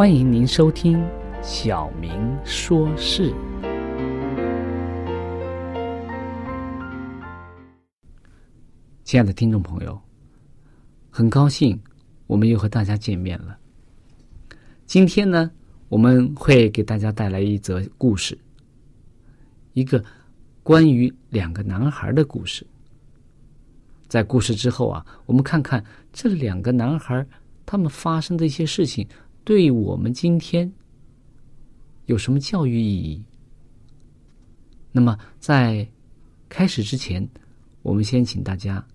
欢迎您收听《小明说事》。亲爱的听众朋友，很高兴我们又和大家见面了。今天呢，我们会给大家带来一则故事，一个关于两个男孩的故事。在故事之后啊，我们看看这两个男孩他们发生的一些事情。对我们今天有什么教育意义？那么，在开始之前，我们先请大家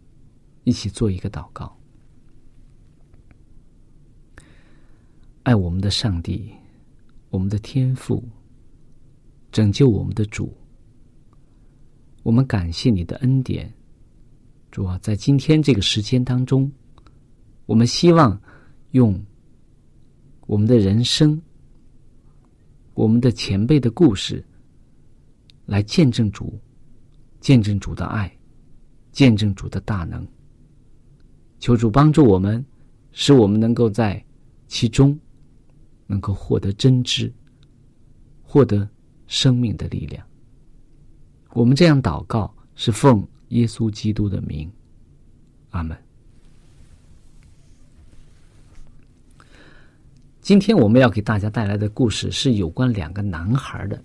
一起做一个祷告。爱我们的上帝，我们的天父，拯救我们的主，我们感谢你的恩典。主啊，在今天这个时间当中，我们希望用。我们的人生，我们的前辈的故事，来见证主，见证主的爱，见证主的大能。求主帮助我们，使我们能够在其中能够获得真知，获得生命的力量。我们这样祷告，是奉耶稣基督的名，阿门。今天我们要给大家带来的故事是有关两个男孩的。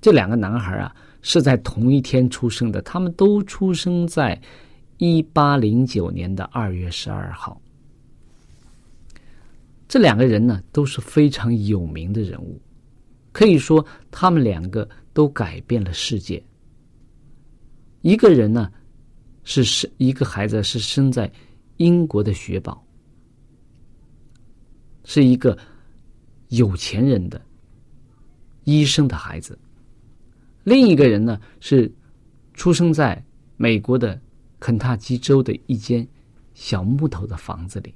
这两个男孩啊，是在同一天出生的，他们都出生在一八零九年的二月十二号。这两个人呢，都是非常有名的人物，可以说他们两个都改变了世界。一个人呢，是生一个孩子是生在英国的雪堡。是一个有钱人的医生的孩子，另一个人呢是出生在美国的肯塔基州的一间小木头的房子里。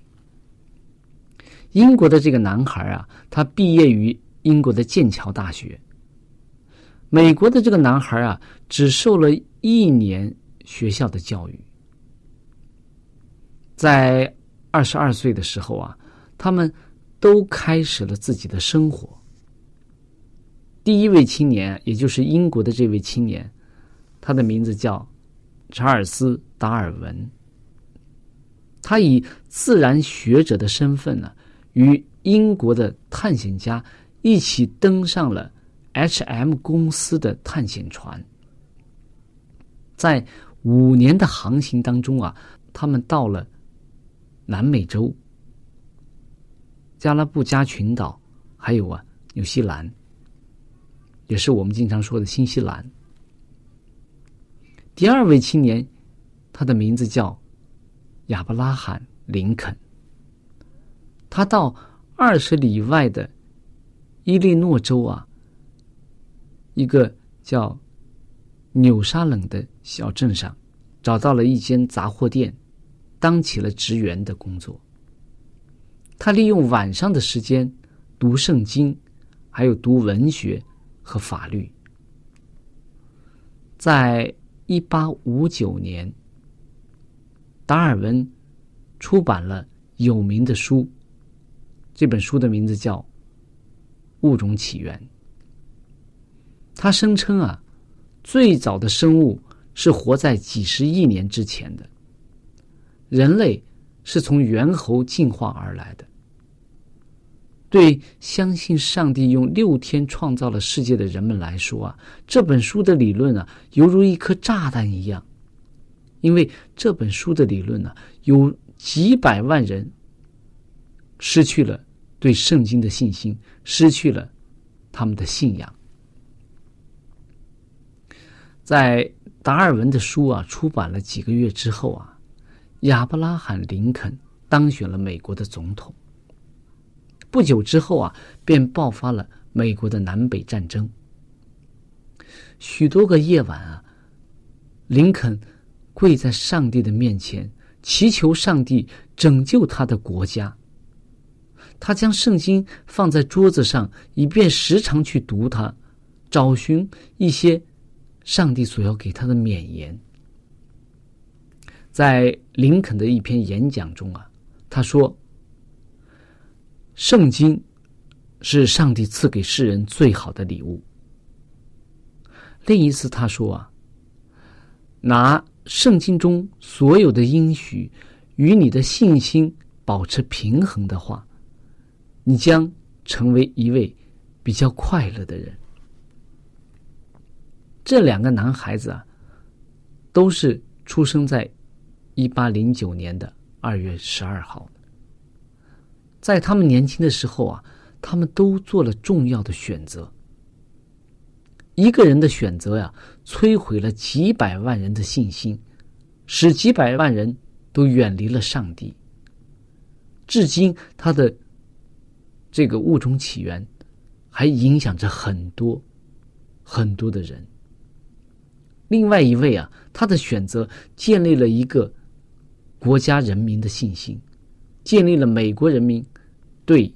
英国的这个男孩啊，他毕业于英国的剑桥大学。美国的这个男孩啊，只受了一年学校的教育。在二十二岁的时候啊，他们。都开始了自己的生活。第一位青年，也就是英国的这位青年，他的名字叫查尔斯·达尔文。他以自然学者的身份呢，与英国的探险家一起登上了 H.M 公司的探险船。在五年的航行当中啊，他们到了南美洲、加拉布加群岛，还有啊纽西兰，也是我们经常说的新西兰。第二位青年，他的名字叫亚伯拉罕·林肯。他到二十里外的伊利诺州啊，一个叫纽沙冷的小镇上，找到了一间杂货店，当起了职员的工作。他利用晚上的时间读圣经，还有读文学和法律，在。一八五九年，达尔文出版了有名的书。这本书的名字叫《物种起源》。他声称啊，最早的生物是活在几十亿年之前的，人类是从猿猴进化而来的。对相信上帝用六天创造了世界的人们来说啊，这本书的理论啊，犹如一颗炸弹一样，因为这本书的理论呢，有几百万人失去了对圣经的信心，失去了他们的信仰。在达尔文的书啊出版了几个月之后啊，亚伯拉罕·林肯当选了美国的总统。不久之后啊，便爆发了美国的南北战争。许多个夜晚啊，林肯跪在上帝的面前，祈求上帝拯救他的国家。他将圣经放在桌子上，以便时常去读它，找寻一些上帝所要给他的勉言。在林肯的一篇演讲中啊，他说。圣经是上帝赐给世人最好的礼物。另一次他说啊，拿圣经中所有的应许与你的信心保持平衡的话，你将成为一位比较快乐的人。这两个男孩子啊，都是出生在一八零九年的二月十二号。在他们年轻的时候啊，他们都做了重要的选择。一个人的选择呀，摧毁了几百万人的信心，使几百万人都远离了上帝。至今，他的这个物种起源还影响着很多很多的人。另外一位啊，他的选择建立了一个国家人民的信心。建立了美国人民对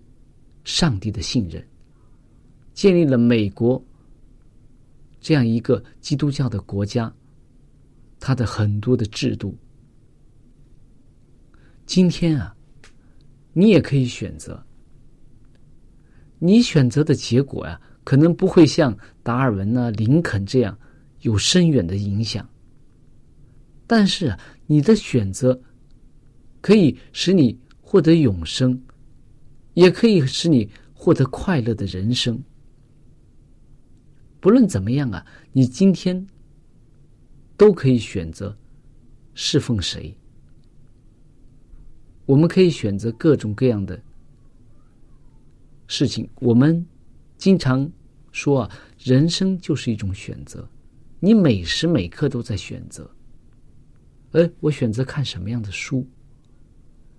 上帝的信任，建立了美国这样一个基督教的国家，它的很多的制度。今天啊，你也可以选择，你选择的结果呀，可能不会像达尔文啊、林肯这样有深远的影响，但是你的选择可以使你。获得永生，也可以使你获得快乐的人生。不论怎么样啊，你今天都可以选择侍奉谁。我们可以选择各种各样的事情。我们经常说啊，人生就是一种选择，你每时每刻都在选择。哎，我选择看什么样的书？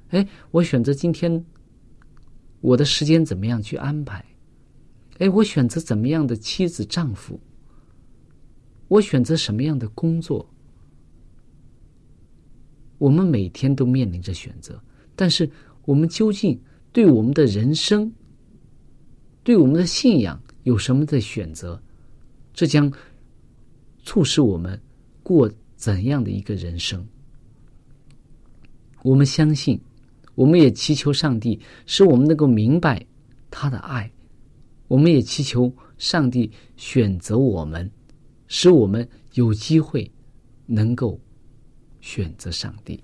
哎，我选择今天我的时间怎么样去安排？哎，我选择怎么样的妻子丈夫？我选择什么样的工作？我们每天都面临着选择，但是我们究竟对我们的人生、对我们的信仰有什么的选择？这将促使我们过怎样的一个人生？我们相信。我们也祈求上帝使我们能够明白他的爱，我们也祈求上帝选择我们，使我们有机会能够选择上帝。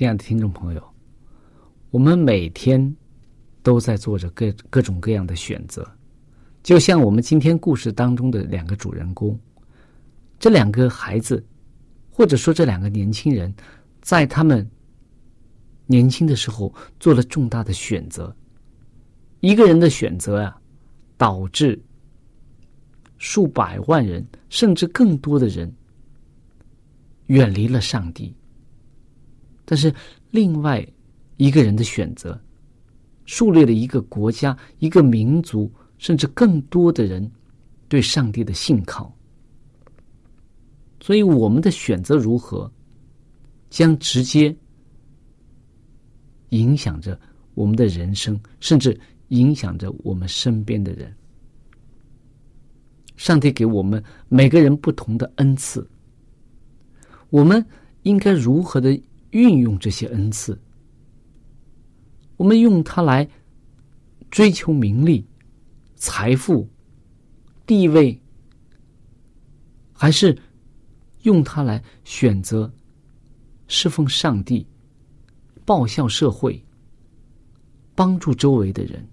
亲爱的听众朋友，我们每天都在做着各各种各样的选择，就像我们今天故事当中的两个主人公，这两个孩子，或者说这两个年轻人，在他们年轻的时候做了重大的选择。一个人的选择啊，导致数百万人甚至更多的人远离了上帝。但是另外一个人的选择，树立了一个国家、一个民族，甚至更多的人对上帝的信靠。所以，我们的选择如何，将直接影响着我们的人生，甚至影响着我们身边的人。上帝给我们每个人不同的恩赐，我们应该如何的运用这些恩赐？我们用它来追求名利、财富、地位，还是用它来选择侍奉上帝、报效社会、帮助周围的人？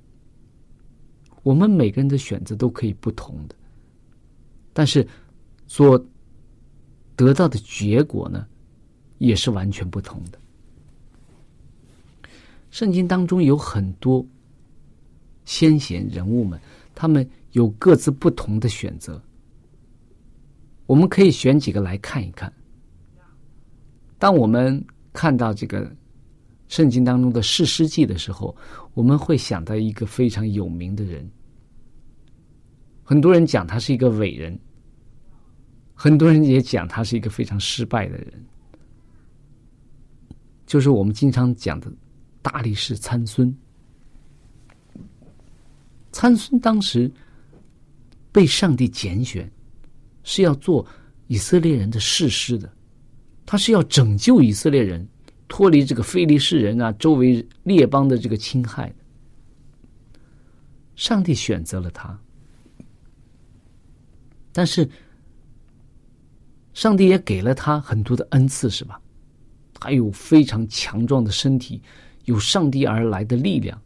我们每个人的选择都可以不同的，但是所得到的结果呢，也是完全不同的。圣经当中有很多先贤人物们，他们有各自不同的选择。我们可以选几个来看一看。当我们看到这个圣经当中的士师记的时候，我们会想到一个非常有名的人。很多人讲他是一个伟人，很多人也讲他是一个非常失败的人，就是我们经常讲的大力士参孙。参孙当时被上帝拣选，是要做以色列人的士师的，他是要拯救以色列人脱离这个非利士人啊周围列邦的这个侵害。上帝选择了他，但是上帝也给了他很多的恩赐，是吧？他有非常强壮的身体，有上帝而来的力量。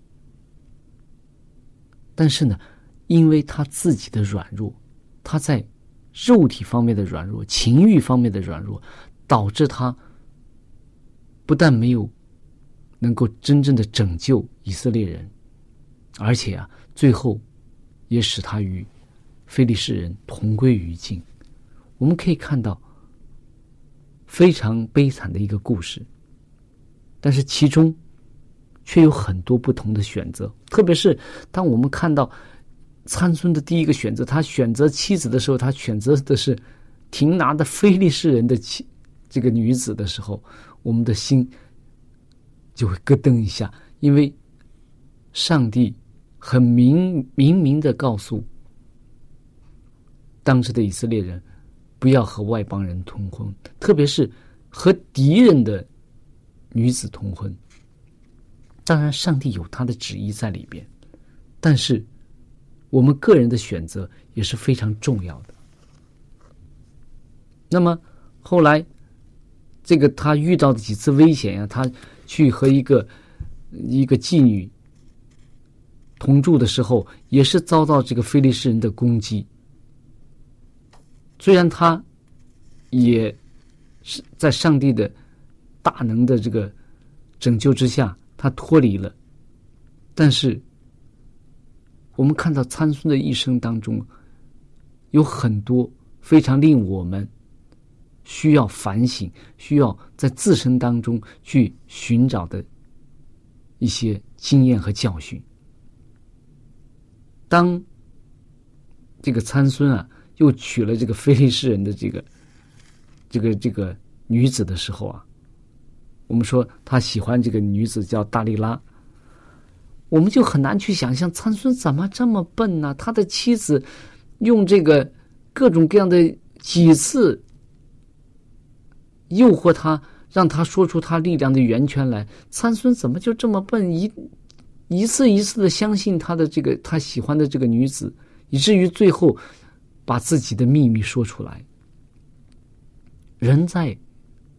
但是呢，因为他自己的软弱，他在肉体方面的软弱、情欲方面的软弱，导致他不但没有能够真正的拯救以色列人，而且啊，最后也使他与非利士人同归于尽。我们可以看到非常悲惨的一个故事，但是其中却有很多不同的选择。特别是当我们看到参孙的第一个选择，他选择妻子的时候，他选择的是亭拿的非利士人的妻这个女子的时候，我们的心就会咯噔一下，因为上帝很明明明的告诉当时的以色列人，不要和外邦人通婚，特别是和敌人的女子通婚。当然，上帝有他的旨意在里边，但是我们个人的选择也是非常重要的。那么后来，这个他遇到的几次危险呀、他去和一个一个妓女同住的时候，也是遭到这个非利士人的攻击。虽然他也是在上帝的大能的这个拯救之下，他脱离了，但是我们看到参孙的一生当中，有很多非常令我们需要反省、需要在自身当中去寻找的一些经验和教训。当这个参孙啊，又娶了这个菲利士人的这个这个这个女子的时候啊，我们说他喜欢这个女子叫大力拉，我们就很难去想象参孙怎么这么笨呢？他的妻子用这个各种各样的几次诱惑他，让他说出他力量的源泉来。参孙怎么就这么笨？一一次一次的相信他的这个他喜欢的这个女子，以至于最后把自己的秘密说出来。人在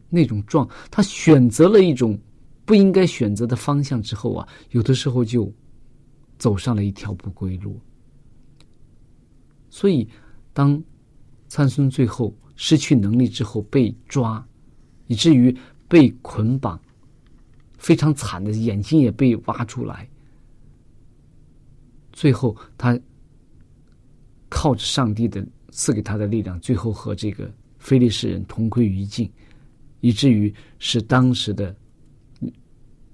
那种状，他选择了一种不应该选择的方向之后啊，有的时候就走上了一条不归路。所以，当参孙最后失去能力之后被抓，以至于被捆绑，非常惨的，眼睛也被挖出来。最后，他靠着上帝的赐给他的力量，最后和这个非利士人同归于尽，以至于使当时的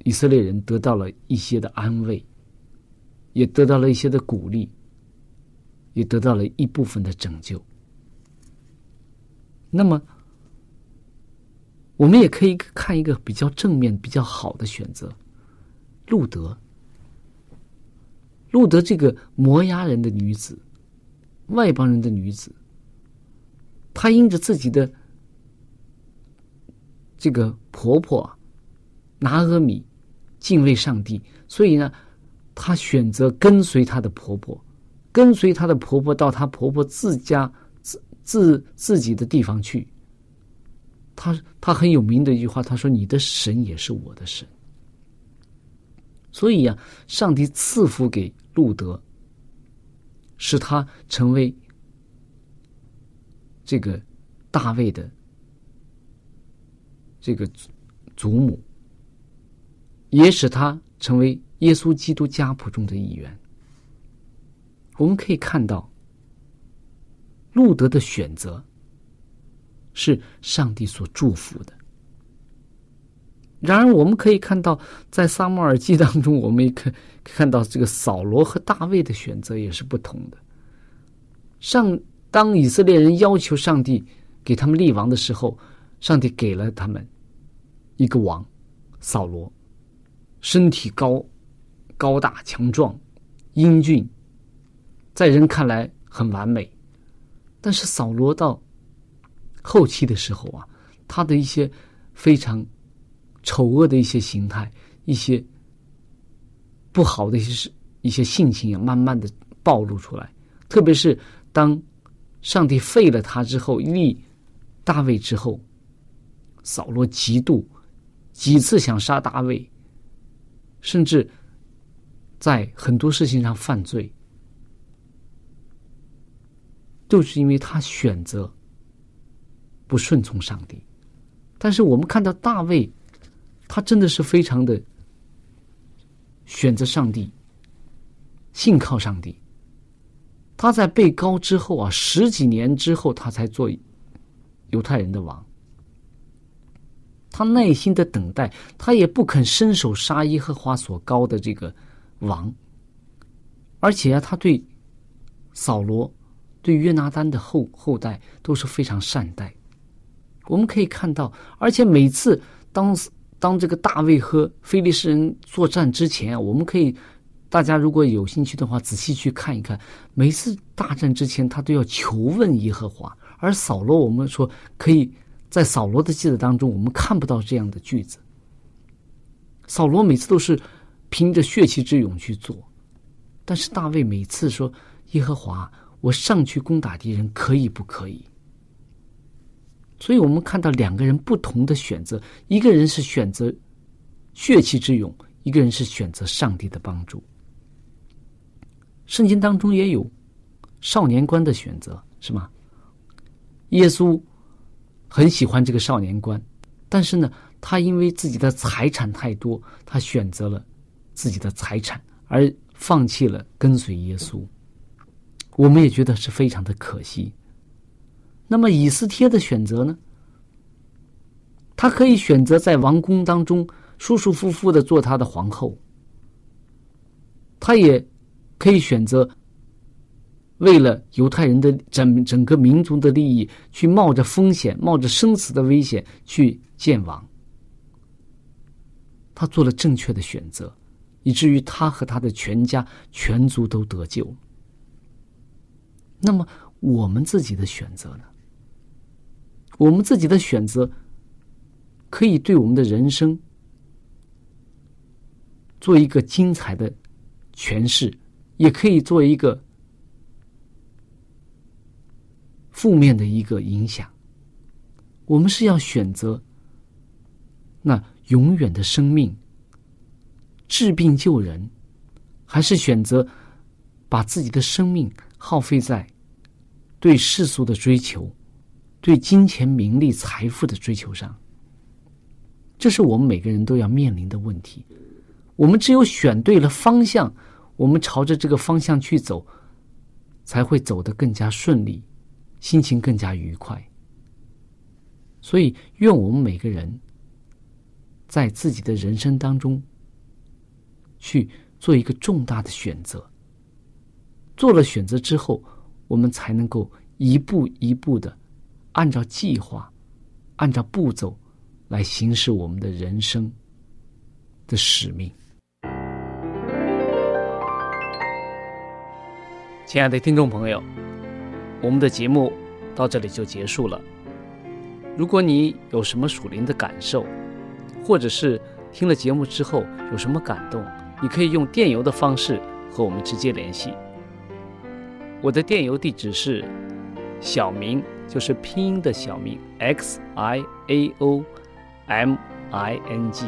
以色列人得到了一些的安慰，也得到了一些的鼓励，也得到了一部分的拯救。那么，我们也可以看一个比较正面、比较好的选择——路德。路德这个摩押人的女子，外邦人的女子，她因着自己的这个婆婆拿阿米敬畏上帝，所以呢，她选择跟随她的婆婆，跟随她的婆婆到她婆婆自家自自自己的地方去。她她很有名的一句话，她说：“你的神也是我的神。”所以呀、上帝赐福给路德，使他成为这个大卫的这个祖母，也使他成为耶稣基督家谱中的一员。我们可以看到，路德的选择是上帝所祝福的。然而，我们可以看到，在撒母耳记当中，我们也可看到这个扫罗和大卫的选择也是不同的。上当以色列人要求上帝给他们立王的时候，上帝给了他们一个王，扫罗，身体高、高大强壮、英俊，在人看来很完美。但是扫罗到后期的时候啊，他的一些非常丑恶的一些形态，一些不好的一些事一些性情啊，慢慢的暴露出来。特别是当上帝废了他之后，立大卫之后，扫罗嫉妒几次想杀大卫，甚至在很多事情上犯罪，就是因为他选择不顺从上帝。但是我们看到大卫，他真的是非常的选择上帝，信靠上帝。他在被高之后啊，十几年之后，他才做犹太人的王。他耐心的等待，他也不肯伸手杀耶和华所高的这个王，而且啊，他对扫罗、对约拿丹的后后代都是非常善待。我们可以看到，而且每次当当这个大卫和非利士人作战之前，我们可以。大家如果有兴趣的话，仔细去看一看。每次大战之前，他都要求问耶和华。而扫罗，我们说可以在扫罗的记载当中，我们看不到这样的句子。扫罗每次都是凭着血气之勇去做，但是大卫每次说：“耶和华，我上去攻打敌人，可以不可以？”所以我们看到两个人不同的选择，一个人是选择血气之勇，一个人是选择上帝的帮助。圣经当中也有少年官的选择，是吗？耶稣很喜欢这个少年官，但是呢，他因为自己的财产太多，他选择了自己的财产，而放弃了跟随耶稣。我们也觉得是非常的可惜。那么以斯帖的选择呢？他可以选择在王宫当中舒舒服服的做他的皇后，他也。可以选择为了犹太人的整整个民族的利益，去冒着风险、冒着生死的危险去见王。他做了正确的选择，以至于他和他的全家全族都得救。那么我们自己的选择呢？我们自己的选择可以对我们的人生做一个精彩的诠释。也可以做一个负面的一个影响。我们是要选择那永远的生命，治病救人，还是选择把自己的生命耗费在对世俗的追求、对金钱、名利、财富的追求上？这是我们每个人都要面临的问题。我们只有选对了方向。我们朝着这个方向去走，才会走得更加顺利，心情更加愉快。所以，愿我们每个人在自己的人生当中，去做一个重大的选择。做了选择之后，我们才能够一步一步的按照计划、按照步骤来行使我们的人生的使命。亲爱的听众朋友，我们的节目到这里就结束了。如果你有什么属灵的感受，或者是听了节目之后有什么感动，你可以用电邮的方式和我们直接联系。我的电邮地址是小明，就是拼音的小名 x i a o m i n g，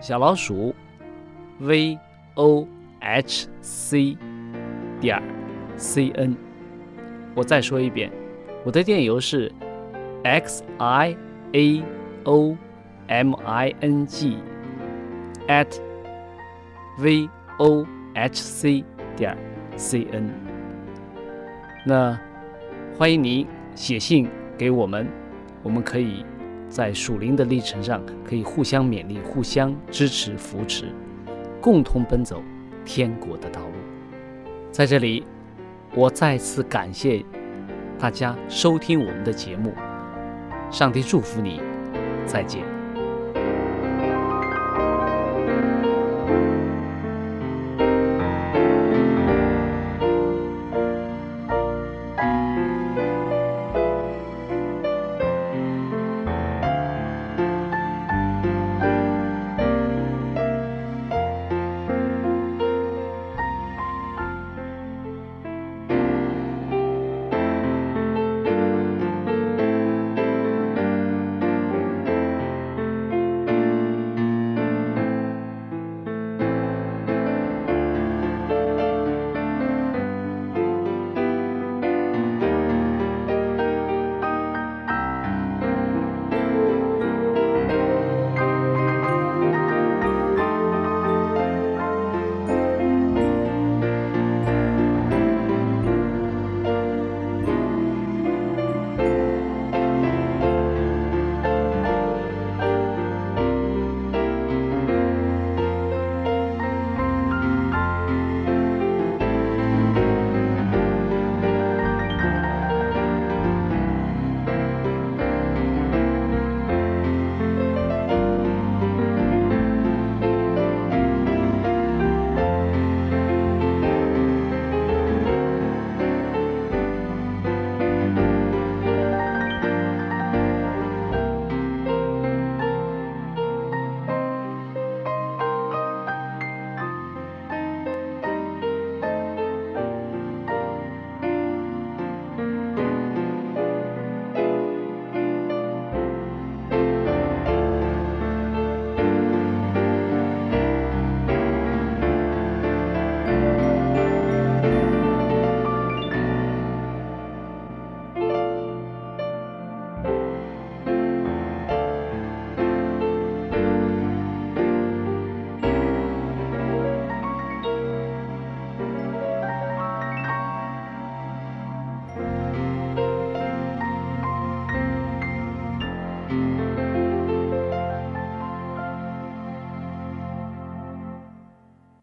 小老鼠 v o h c 点 c n。我再说一遍，我的电邮是 x i a o m i n g at v o h c 点 c n。那欢迎您写信给我们，我们可以在属灵的历程上可以互相勉励、互相支持、扶持，共同奔走天国的道路。在这里，我再次感谢大家收听我们的节目，上帝祝福你，再见。